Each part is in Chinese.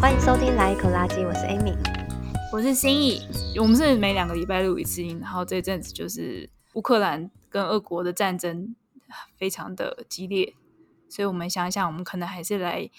欢迎收听来一口垃圾，我是 Amy，我是心意。我们是每两个礼拜录一次音，然后这阵子就是乌克兰跟俄国的战争非常的激烈，所以我们想想，我们可能还是来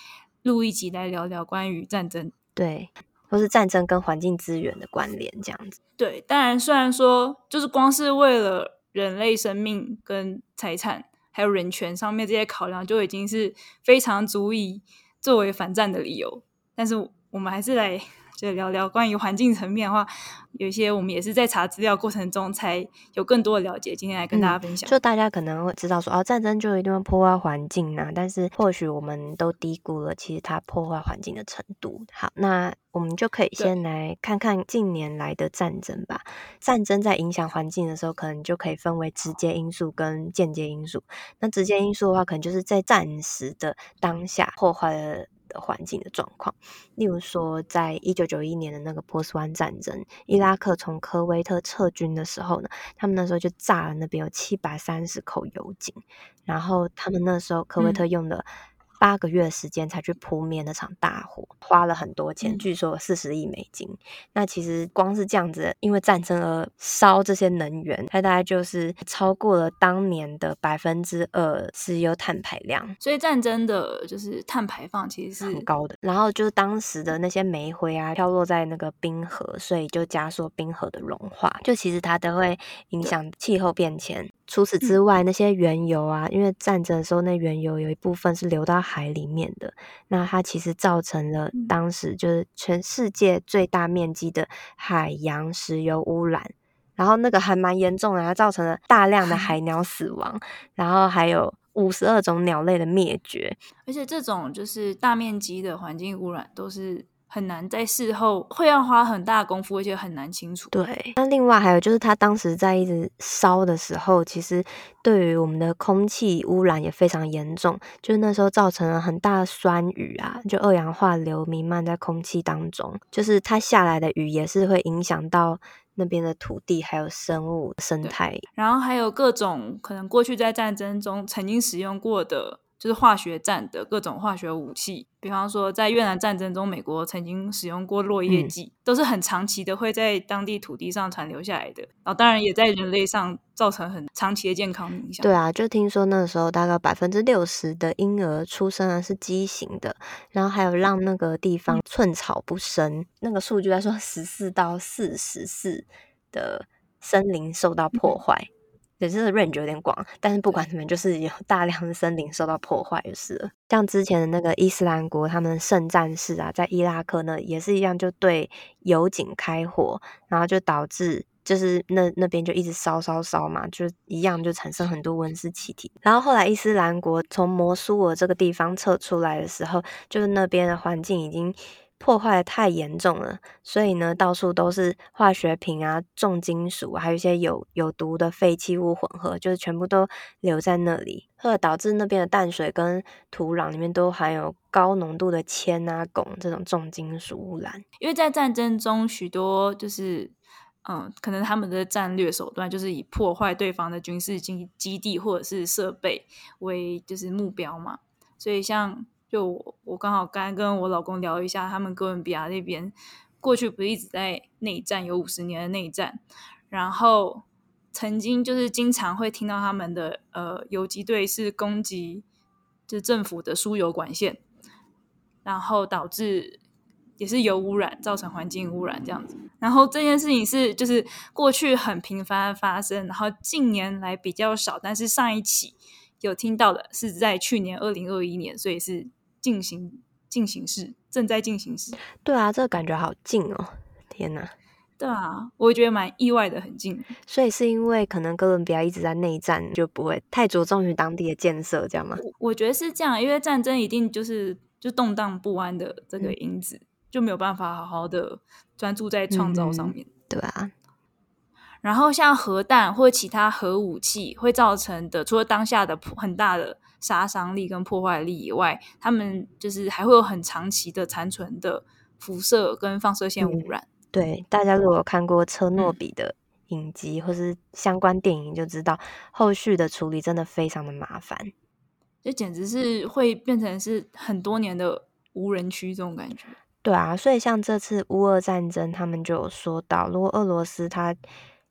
录一集来聊聊关于战争，对，或是战争跟环境资源的关联这样子。对，当然虽然说就是光是为了人类生命跟财产还有人权上面这些考量，就已经是非常足以作为反战的理由，但是我们还是来。就聊聊关于环境层面的话，有一些我们也是在查资料过程中才有更多的了解。今天来跟大家分享，嗯、就大家可能会知道说，哦，战争就一定会破坏环境啊，但是或许我们都低估了其实它破坏环境的程度。好，那我们就可以先来看看近年来的战争吧。战争在影响环境的时候，可能就可以分为直接因素跟间接因素。那直接因素的话，可能就是在战时的当下破坏了。环境的状况，例如说，在一九九一年的那个波斯湾战争，伊拉克从科威特撤军的时候呢，他们那时候就炸了那边有七百三十口油井，然后他们那时候科威特用的。八个月时间才去扑灭那场大火，花了很多钱，嗯、据说四十亿美金。那其实光是这样子，因为战争而烧这些能源，它大概就是超过了当年的百分之二石油碳排量。所以战争的就是碳排放其实是很高的。然后就是当时的那些煤灰啊，飘落在那个冰河，所以就加速冰河的融化。就其实它都会影响气候变迁。除此之外，那些原油啊，因为战争的时候，那原油有一部分是流到海里面的，那它其实造成了当时就是全世界最大面积的海洋石油污染，然后那个还蛮严重的，它造成了大量的 海鸟死亡，然后还有五十二种鸟类的灭绝，而且这种就是大面积的环境污染都是。很难在事后会要花很大功夫，而且很难清楚。对，那另外还有就是，它当时在一直烧的时候，其实对于我们的空气污染也非常严重。就是那时候造成了很大的酸雨啊，就二氧化硫弥漫在空气当中，就是它下来的雨也是会影响到那边的土地还有生物生态。然后还有各种可能过去在战争中曾经使用过的。就是化学战的各种化学武器，比方说在越南战争中，美国曾经使用过落叶剂，嗯、都是很长期的会在当地土地上残留下来的。然后当然也在人类上造成很长期的健康影响。对啊，就听说那个时候大概百分之六十的婴儿出生啊是畸形的，然后还有让那个地方寸草不生。嗯、那个数据来说，十四到四十四的森林受到破坏。嗯也是 range 有点广，但是不管怎么，就是有大量的森林受到破坏，就是了。像之前的那个伊斯兰国，他们圣战士啊，在伊拉克呢也是一样，就对油井开火，然后就导致就是那那边就一直烧烧烧嘛，就一样就产生很多温室气体。然后后来伊斯兰国从摩苏尔这个地方撤出来的时候，就是那边的环境已经。破坏的太严重了，所以呢，到处都是化学品啊、重金属，还有一些有有毒的废弃物混合，就是全部都留在那里，或者导致那边的淡水跟土壤里面都含有高浓度的铅啊、汞这种重金属污染。因为在战争中，许多就是嗯，可能他们的战略手段就是以破坏对方的军事基基地或者是设备为就是目标嘛，所以像。就我，我刚好刚跟我老公聊一下，他们哥伦比亚那边过去不是一直在内战，有五十年的内战，然后曾经就是经常会听到他们的呃游击队是攻击就政府的输油管线，然后导致也是油污染，造成环境污染这样子。然后这件事情是就是过去很频繁发生，然后近年来比较少，但是上一起有听到的是在去年二零二一年，所以是。进行进行式，正在进行时。对啊，这个感觉好近哦！天哪，对啊，我觉得蛮意外的，很近。所以是因为可能哥伦比亚一直在内战，就不会太着重于当地的建设，这样吗？我，我觉得是这样，因为战争一定就是就动荡不安的这个因子，嗯、就没有办法好好的专注在创造上面，嗯、对啊。然后像核弹或其他核武器会造成的，除了当下的很大的杀伤力跟破坏力以外，他们就是还会有很长期的残存的辐射跟放射线污染。嗯、对，大家如果有看过车诺比的影集或是相关电影，就知道后续的处理真的非常的麻烦。这简直是会变成是很多年的无人区这种感觉。对啊，所以像这次乌俄战争，他们就有说到，如果俄罗斯它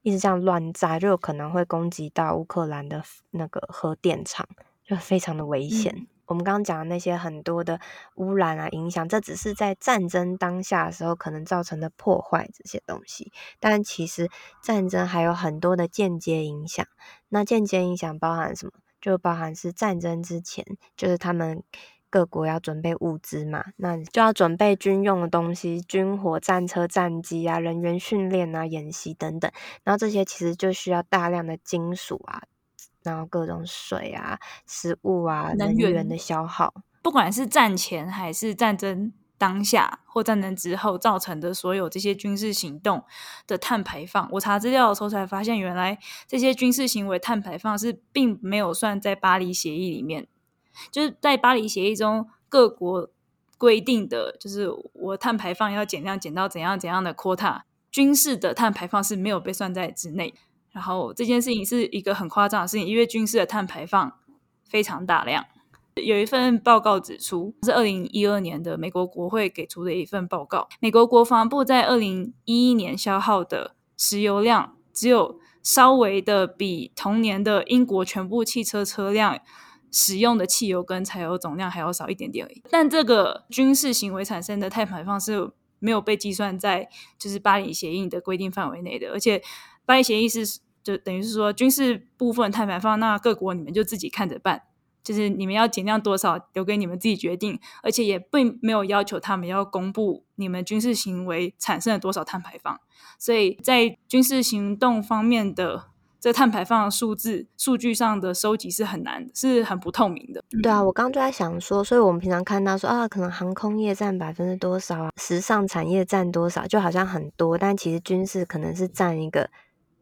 一直这样乱炸，就有可能会攻击到乌克兰的那个核电厂，就非常的危险。嗯我们刚刚讲的那些很多的污染啊、影响，这只是在战争当下的时候可能造成的破坏这些东西，但其实战争还有很多的间接影响。那间接影响包含什么？就包含是战争之前，就是他们各国要准备物资嘛，那就要准备军用的东西，军火、战车、战机啊、人员训练啊、演习等等。然后这些其实就需要大量的金属啊。然后各种水啊、食物啊、能源的消耗，不管是战前还是战争当下或战争之后造成的所有这些军事行动的碳排放，我查资料的时候才发现，原来这些军事行为碳排放是并没有算在巴黎协议里面，就是在巴黎协议中各国规定的，就是我碳排放要减量减到怎样怎样的 quota，军事的碳排放是没有被算在之内。然后这件事情是一个很夸张的事情，因为军事的碳排放非常大量。有一份报告指出，是二零一二年的美国国会给出的一份报告，美国国防部在二零一一年消耗的石油量，只有稍微的比同年的英国全部汽车车辆使用的汽油跟柴油总量还要少一点点而已。但这个军事行为产生的碳排放是没有被计算在就是巴黎协议的规定范围内的，而且巴黎协议是。就等于是说，军事部分碳排放，那各国你们就自己看着办，就是你们要减量多少，留给你们自己决定，而且也并没有要求他们要公布你们军事行为产生了多少碳排放。所以在军事行动方面的这碳排放数字数据上的收集是很难，是很不透明的。对啊，我刚刚就在想说，所以我们平常看到说啊，可能航空业占百分之多少啊，时尚产业占多少，就好像很多，但其实军事可能是占一个。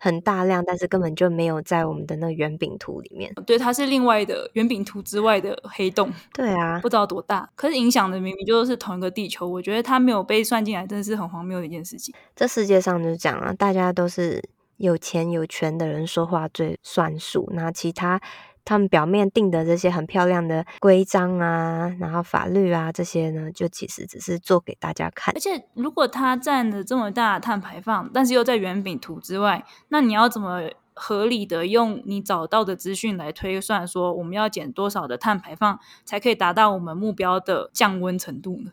很大量，但是根本就没有在我们的那个圆饼图里面。对，它是另外的圆饼图之外的黑洞。对啊，不知道多大，可是影响的明明就是同一个地球。我觉得它没有被算进来，真的是很荒谬的一件事情。这世界上就是讲啊，大家都是有钱有权的人说话最算数，那其他。他们表面定的这些很漂亮的规章啊，然后法律啊这些呢，就其实只是做给大家看。而且，如果它占了这么大的碳排放，但是又在圆饼图之外，那你要怎么合理的用你找到的资讯来推算，说我们要减多少的碳排放，才可以达到我们目标的降温程度呢？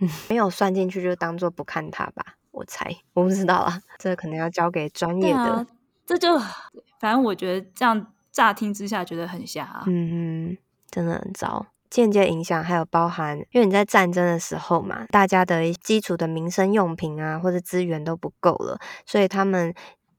嗯，没有算进去，就当做不看它吧。我猜，我不知道啊，这可能要交给专业的。啊，这就反正我觉得这样。乍听之下觉得很瞎啊，嗯，真的很糟。间接影响还有包含，因为你在战争的时候嘛，大家的基础的民生用品啊或者资源都不够了，所以他们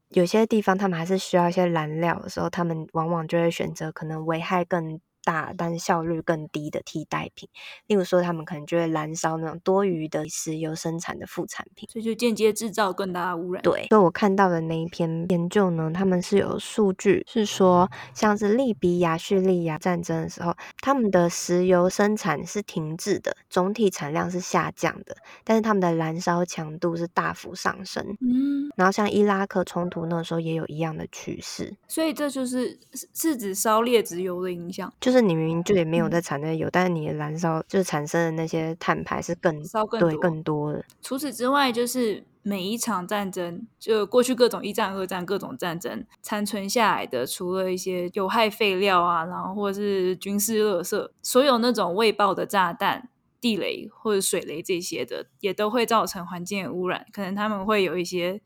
有些地方他们还是需要一些燃料的时候，他们往往就会选择可能危害更大，但是效率更低的替代品，例如说，他们可能就会燃烧那种多余的石油生产的副产品，所以就间接制造更大的污染。对，所以我看到的那一篇研究呢，他们是有数据，是说像是利比亚、叙利亚战争的时候，他们的石油生产是停滞的，总体产量是下降的，但是他们的燃烧强度是大幅上升。嗯，然后像伊拉克冲突那时候也有一样的趋势，所以这就是是指烧劣质油的影响。就是你明明就也没有在产那些油，嗯、但是你的燃烧就是产生的那些碳排是更烧更对更多的。除此之外，就是每一场战争，就过去各种一战、二战各种战争残存下来的，除了一些有害废料啊，然后或者是军事垃圾，所有那种未爆的炸弹、地雷或者水雷这些的，也都会造成环境的污染。可能他们会有一些，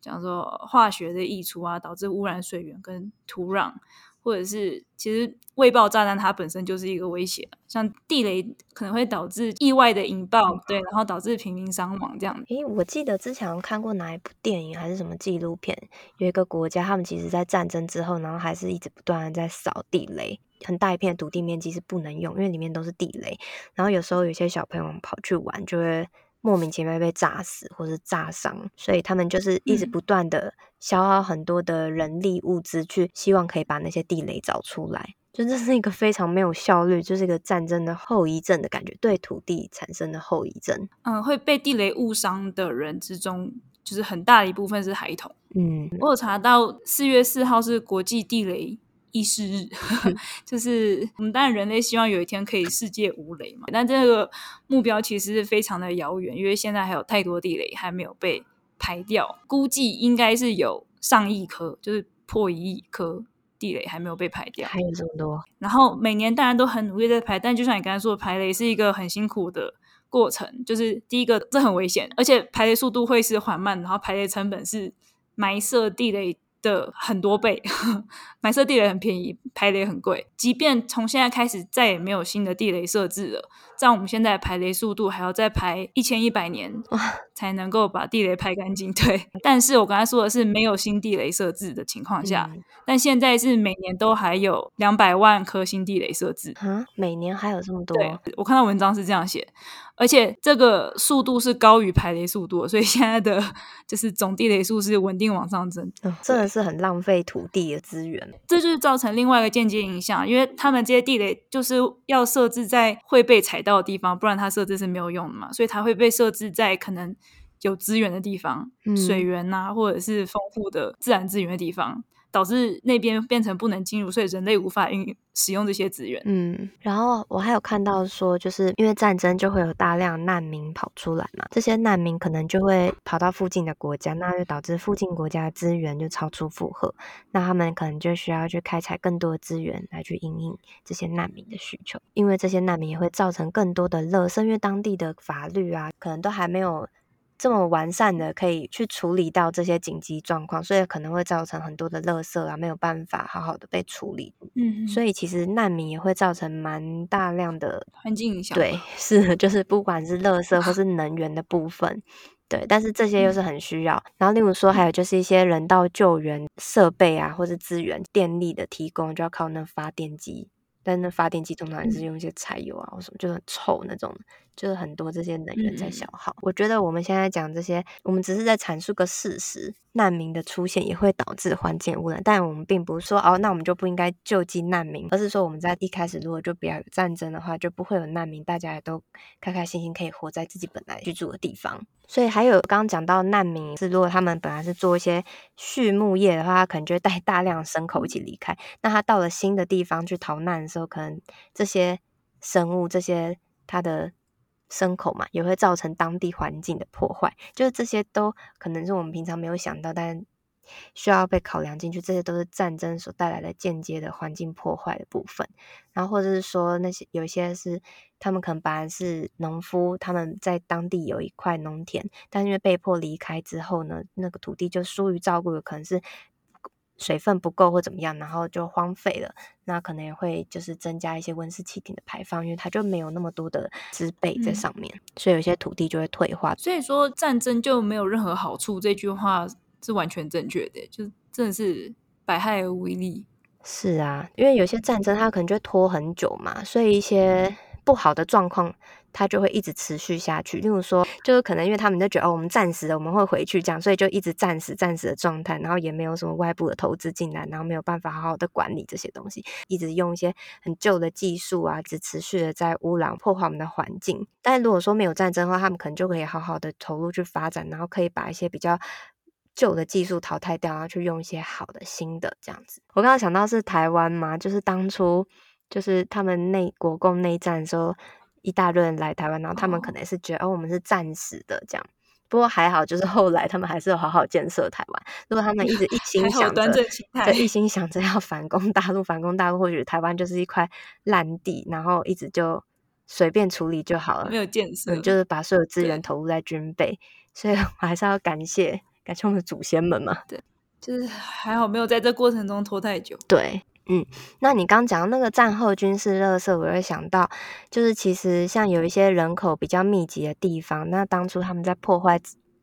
讲说化学的溢出啊，导致污染水源跟土壤。或者是其实未爆炸弹它本身就是一个威胁，像地雷可能会导致意外的引爆，嗯、对，然后导致平民伤亡这样。诶，我记得之前看过哪一部电影还是什么纪录片，有一个国家他们其实在战争之后，然后还是一直不断的在扫地雷，很大一片土地面积是不能用，因为里面都是地雷，然后有时候有些小朋友跑去玩就会。莫名其妙被炸死或是炸伤，所以他们就是一直不断的消耗很多的人力物资，去希望可以把那些地雷找出来。就这是一个非常没有效率，就是一个战争的后遗症的感觉，对土地产生的后遗症。嗯，会被地雷误伤的人之中，就是很大的一部分是孩童。嗯，我有查到四月四号是国际地雷意识日，就是我们当然人类希望有一天可以世界无雷嘛，但这个目标其实是非常的遥远，因为现在还有太多地雷还没有被排掉，估计应该是有上亿颗，就是破一亿颗地雷还没有被排掉，还有这么多。然后每年当然都很努力在排，但就像你刚才说的，排雷是一个很辛苦的过程，就是第一个这很危险，而且排雷速度会是缓慢，然后排雷成本是埋设地雷的很多倍，埋设地雷很便宜，排雷很贵。即便从现在开始再也没有新的地雷设置了，在我们现在排雷速度还要再排一千一百年才能够把地雷排干净。对，但是我刚才说的是没有新地雷设置的情况下，嗯、但现在是每年都还有两百万颗新地雷设置。啊，每年还有这么多？对，我看到文章是这样写。而且这个速度是高于排雷速度，所以现在的就是总地雷数是稳定往上增。哦，真的是很浪费土地的资源。这就是造成另外一个间接影响，因为他们这些地雷就是要设置在会被踩到的地方，不然它设置是没有用的嘛，所以它会被设置在可能有资源的地方，嗯、水源啊，或者是丰富的自然资源的地方。导致那边变成不能进入，所以人类无法运使用这些资源。嗯，然后我还有看到说，就是因为战争就会有大量难民跑出来嘛，这些难民可能就会跑到附近的国家，那就导致附近国家的资源就超出负荷，那他们可能就需要去开采更多的资源来去因应这些难民的需求，因为这些难民也会造成更多的垃圾，因为当地的法律啊，可能都还没有。这么完善的可以去处理到这些紧急状况，所以可能会造成很多的垃圾啊，没有办法好好的被处理。嗯，所以其实难民也会造成蛮大量的环境影响。对，是就是不管是垃圾或是能源的部分，对，但是这些又是很需要。然后例如说，还有就是一些人道救援设备啊，或是资源、电力的提供，就要靠那发电机。但那发电机通常也是用一些柴油啊，或什么，就很臭那种，就是很多这些能源在消耗。我觉得我们现在讲这些，我们只是在阐述个事实。难民的出现也会导致环境污染，但我们并不是说哦，那我们就不应该救济难民，而是说我们在一开始如果就不要有战争的话，就不会有难民，大家也都开开心心可以活在自己本来居住的地方。所以还有刚刚讲到难民是，如果他们本来是做一些畜牧业的话，他可能就会带大量牲口一起离开。那他到了新的地方去逃难的时候，可能这些生物、这些他的。牲口嘛，也会造成当地环境的破坏，就是这些都可能是我们平常没有想到，但需要被考量进去。这些都是战争所带来的间接的环境破坏的部分。然后或者是说，那些有些是他们可能本来是农夫，他们在当地有一块农田，但因为被迫离开之后呢，那个土地就疏于照顾，有可能是。水分不够或怎么样，然后就荒废了，那可能也会就是增加一些温室气体的排放，因为它就没有那么多的植被在上面，嗯、所以有些土地就会退化。所以说战争就没有任何好处，这句话是完全正确的，就真的是百害而无一利。是啊，因为有些战争它可能就会拖很久嘛，所以一些不好的状况。它就会一直持续下去。例如说，就是可能因为他们就觉得哦，我们暂时的，我们会回去这样，所以就一直暂时暂时的状态，然后也没有什么外部的投资进来，然后没有办法好好的管理这些东西，一直用一些很旧的技术啊，只持续的在污染、破坏我们的环境。但如果说没有战争的话，他们可能就可以好好的投入去发展，然后可以把一些比较旧的技术淘汰掉，然后去用一些好的新的这样子。我刚刚想到是台湾嘛，就是当初就是他们内国共内战的时候。一大堆人来台湾，然后他们可能是觉得哦，哦，我们是暂时的这样。不过还好，就是后来他们还是有好好建设台湾。如果他们一直一心 想着，对，一心想着要反攻大陆，反攻大陆，或许台湾就是一块烂地，然后一直就随便处理就好了，没有建设，嗯，就是把所有资源投入在军备。所以我还是要感谢感谢我们的祖先们嘛。对，就是还好没有在这过程中拖太久。对。嗯，那你刚讲那个战后军事垃圾，我会想到，就是其实像有一些人口比较密集的地方，那当初他们在破坏。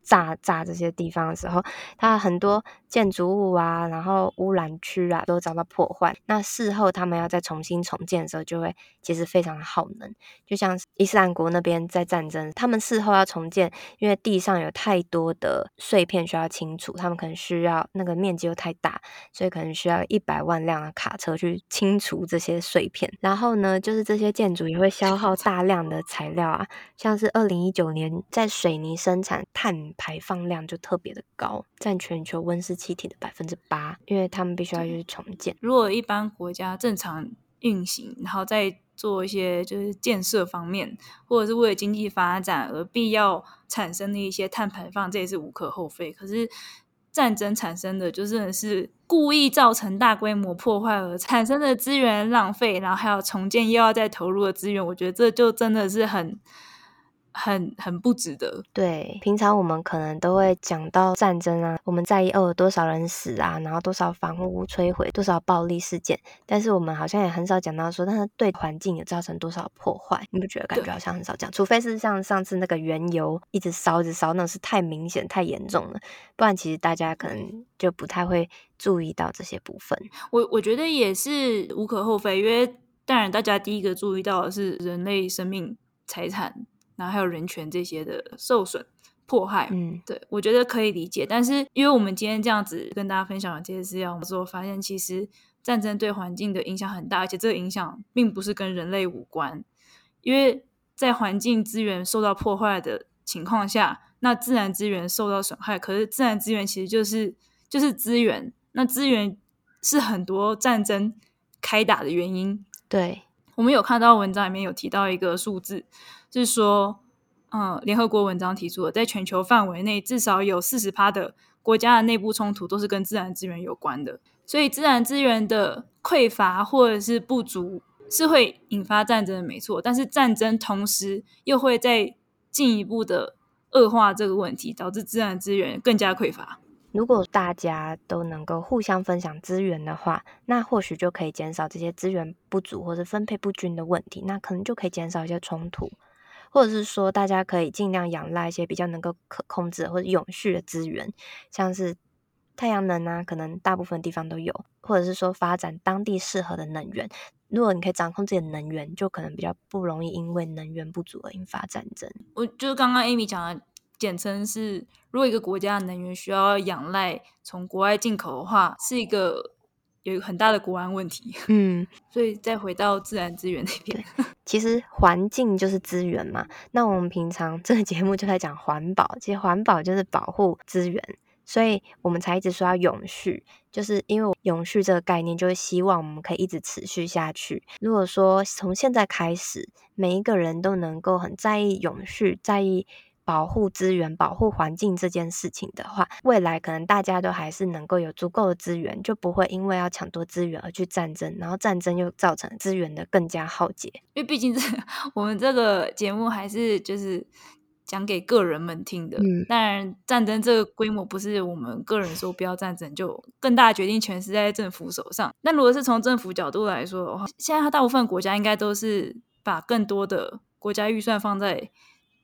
炸炸这些地方的时候，它很多建筑物啊，然后污染区啊都遭到破坏。那事后他们要再重新重建的时候，就会其实非常耗能。就像伊斯兰国那边在战争，他们事后要重建，因为地上有太多的碎片需要清除，他们可能需要那个面积又太大，所以可能需要一百万辆的卡车去清除这些碎片。然后呢，就是这些建筑也会消耗大量的材料啊，像是二零一九年在水泥生产碳。排放量就特别的高，占全球温室气体的百分之八，因为他们必须要去重建。如果一般国家正常运行，然后再做一些就是建设方面，或者是为了经济发展而必要产生的一些碳排放，这也是无可厚非。可是战争产生的就真的是故意造成大规模破坏而产生的资源浪费，然后还有重建又要再投入的资源，我觉得这就真的是很。很很不值得。对，平常我们可能都会讲到战争啊，我们在意哦，多少人死啊，然后多少房屋摧毁，多少暴力事件，但是我们好像也很少讲到说，但是对环境也造成多少破坏。你不觉得感觉好像很少讲？除非是像上次那个原油一直烧一直烧，那是太明显太严重了，不然其实大家可能就不太会注意到这些部分。我我觉得也是无可厚非，因为当然大家第一个注意到的是人类生命财产。然后还有人权这些的受损、迫害，嗯，对，我觉得可以理解。但是，因为我们今天这样子跟大家分享了这些资料，我之后发现其实战争对环境的影响很大，而且这个影响并不是跟人类无关。因为在环境资源受到破坏的情况下，那自然资源受到损害。可是，自然资源其实就是就是资源，那资源是很多战争开打的原因。对，我们有看到文章里面有提到一个数字。是说，嗯，联合国文章提出的，在全球范围内，至少有四十趴的国家的内部冲突都是跟自然资源有关的。所以，自然资源的匮乏或者是不足是会引发战争的，没错。但是，战争同时又会再进一步的恶化这个问题，导致自然资源更加匮乏。如果大家都能够互相分享资源的话，那或许就可以减少这些资源不足或者分配不均的问题，那可能就可以减少一些冲突。或者是说，大家可以尽量仰赖一些比较能够可控制或者永续的资源，像是太阳能啊，可能大部分地方都有。或者是说，发展当地适合的能源。如果你可以掌控自己的能源，就可能比较不容易因为能源不足而引发战争。我就是刚刚 Amy 讲的，简称是，如果一个国家的能源需要仰赖从国外进口的话，是一个。有一个很大的国安问题，嗯，所以再回到自然资源那边，其实环境就是资源嘛。那我们平常 这个节目就在讲环保，其实环保就是保护资源，所以我们才一直说要永续，就是因为永续这个概念，就是希望我们可以一直持续下去。如果说从现在开始，每一个人都能够很在意永续，在意。保护资源、保护环境这件事情的话，未来可能大家都还是能够有足够的资源，就不会因为要抢夺资源而去战争，然后战争又造成资源的更加耗竭。因为毕竟这 我们这个节目还是就是讲给个人们听的。嗯，当然战争这个规模不是我们个人说不要战争，就更大的决定权是在政府手上。那如果是从政府角度来说的话，现在大部分国家应该都是把更多的国家预算放在。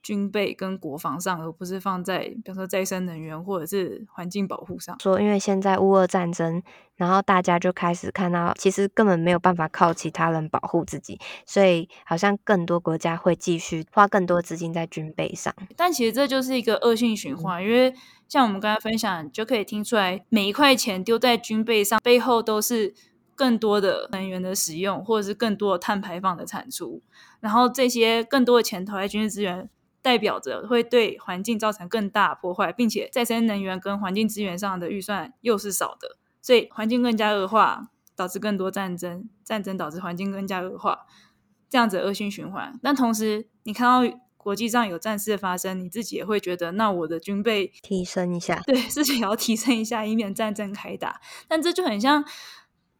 军备跟国防上，而不是放在比如说再生能源或者是环境保护上。说，因为现在乌俄战争，然后大家就开始看到，其实根本没有办法靠其他人保护自己，所以好像更多国家会继续花更多资金在军备上。但其实这就是一个恶性循环，因为像我们刚才分享，就可以听出来，每一块钱丢在军备上，背后都是更多的能源的使用，或者是更多的碳排放的产出。然后这些更多的钱投在军事资源。代表着会对环境造成更大破坏，并且再生能源跟环境资源上的预算又是少的，所以环境更加恶化，导致更多战争，战争导致环境更加恶化，这样子恶性循环。但同时，你看到国际上有战事的发生，你自己也会觉得，那我的军备提升一下，对，自己也要提升一下，以免战争开打。但这就很像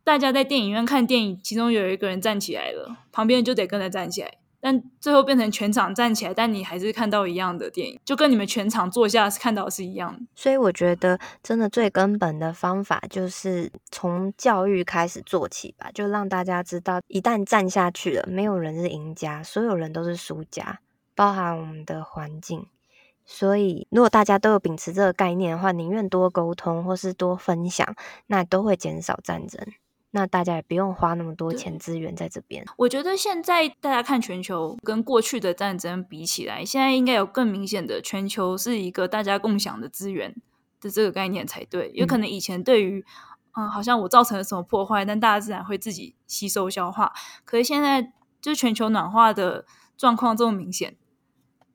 大家在电影院看电影，其中有一个人站起来了，旁边就得跟着站起来。但最后变成全场站起来，但你还是看到一样的电影，就跟你们全场坐下看到是一样的。所以我觉得，真的最根本的方法就是从教育开始做起吧，就让大家知道，一旦站下去了，没有人是赢家，所有人都是输家，包含我们的环境。所以，如果大家都有秉持这个概念的话，宁愿多沟通或是多分享，那都会减少战争。那大家也不用花那么多钱资源在这边。我觉得现在大家看全球跟过去的战争比起来，现在应该有更明显的全球是一个大家共享的资源的这个概念才对。有可能以前对于嗯，嗯，好像我造成了什么破坏，但大自然会自己吸收消化。可是现在就是全球暖化的状况这么明显，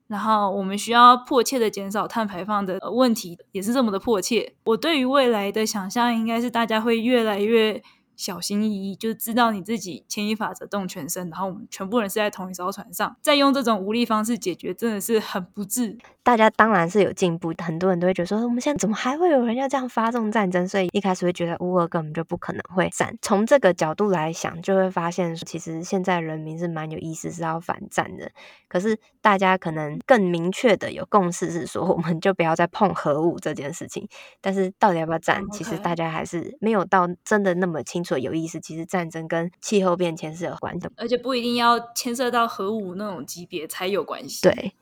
然后我们需要迫切的减少碳排放的问题也是这么的迫切。我对于未来的想象应该是大家会越来越。小心翼翼，就是知道你自己牵一发则动全身，然后我们全部人是在同一艘船上，再用这种武力方式解决，真的是很不智。大家当然是有进步，很多人都会觉得说，我们现在怎么还会有人要这样发动战争？所以一开始会觉得乌俄根本就不可能会战。从这个角度来想，就会发现其实现在人民是蛮有意思，是要反战的。可是大家可能更明确的有共识是说，我们就不要再碰核武这件事情。但是到底要不要战.其实大家还是没有到真的那么清楚。有意思，其实战争跟气候变迁是有关的，而且不一定要牵涉到核武那种级别才有关系。对。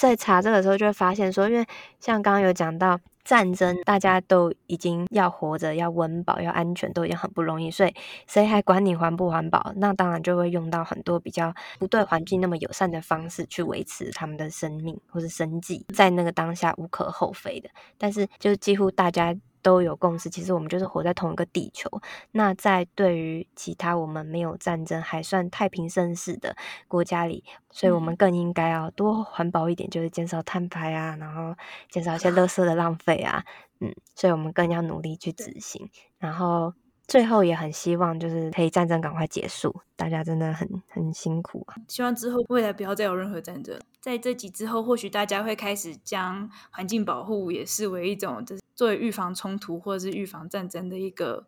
在查这个时候，就会发现说，因为像刚刚有讲到战争，大家都已经要活着、要温饱、要安全，都已经很不容易，所以谁还管你环不环保？那当然就会用到很多比较不对环境那么友善的方式去维持他们的生命或是生计，在那个当下无可厚非的。但是，就几乎大家。都有共识，其实我们就是活在同一个地球。那在对于其他我们没有战争、还算太平盛世的国家里，所以我们更应该要多环保一点，就是减少碳排啊，然后减少一些垃圾的浪费啊。嗯，所以我们更要努力去执行。然后最后也很希望就是可以战争赶快结束，大家真的很很辛苦啊。希望之后未来不要再有任何战争。在这集之后，或许大家会开始将环境保护也视为一种就是。作为预防冲突或者是预防战争的一个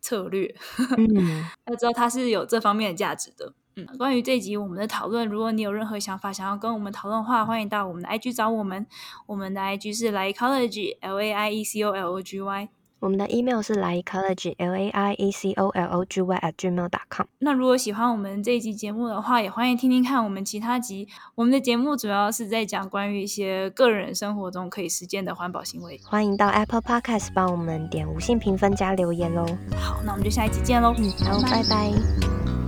策略，嗯，要知道它是有这方面的价值的。嗯，关于这集我们的讨论，如果你有任何想法想要跟我们讨论的话，欢迎到我们的 IG 找我们。我们的 IG 是 Laiecology L A I E C O L O G Y。我们的 email 是 laiecology l a i e c o l o g y at gmail dot com。那如果喜欢我们这一集节目的话，也欢迎听听看我们其他集。我们的节目主要是在讲关于一些个人生活中可以实践的环保行为。欢迎到 Apple Podcast 帮我们点五星评分加留言喽。好，那我们就下一集见喽。嗯，好，拜拜。拜拜。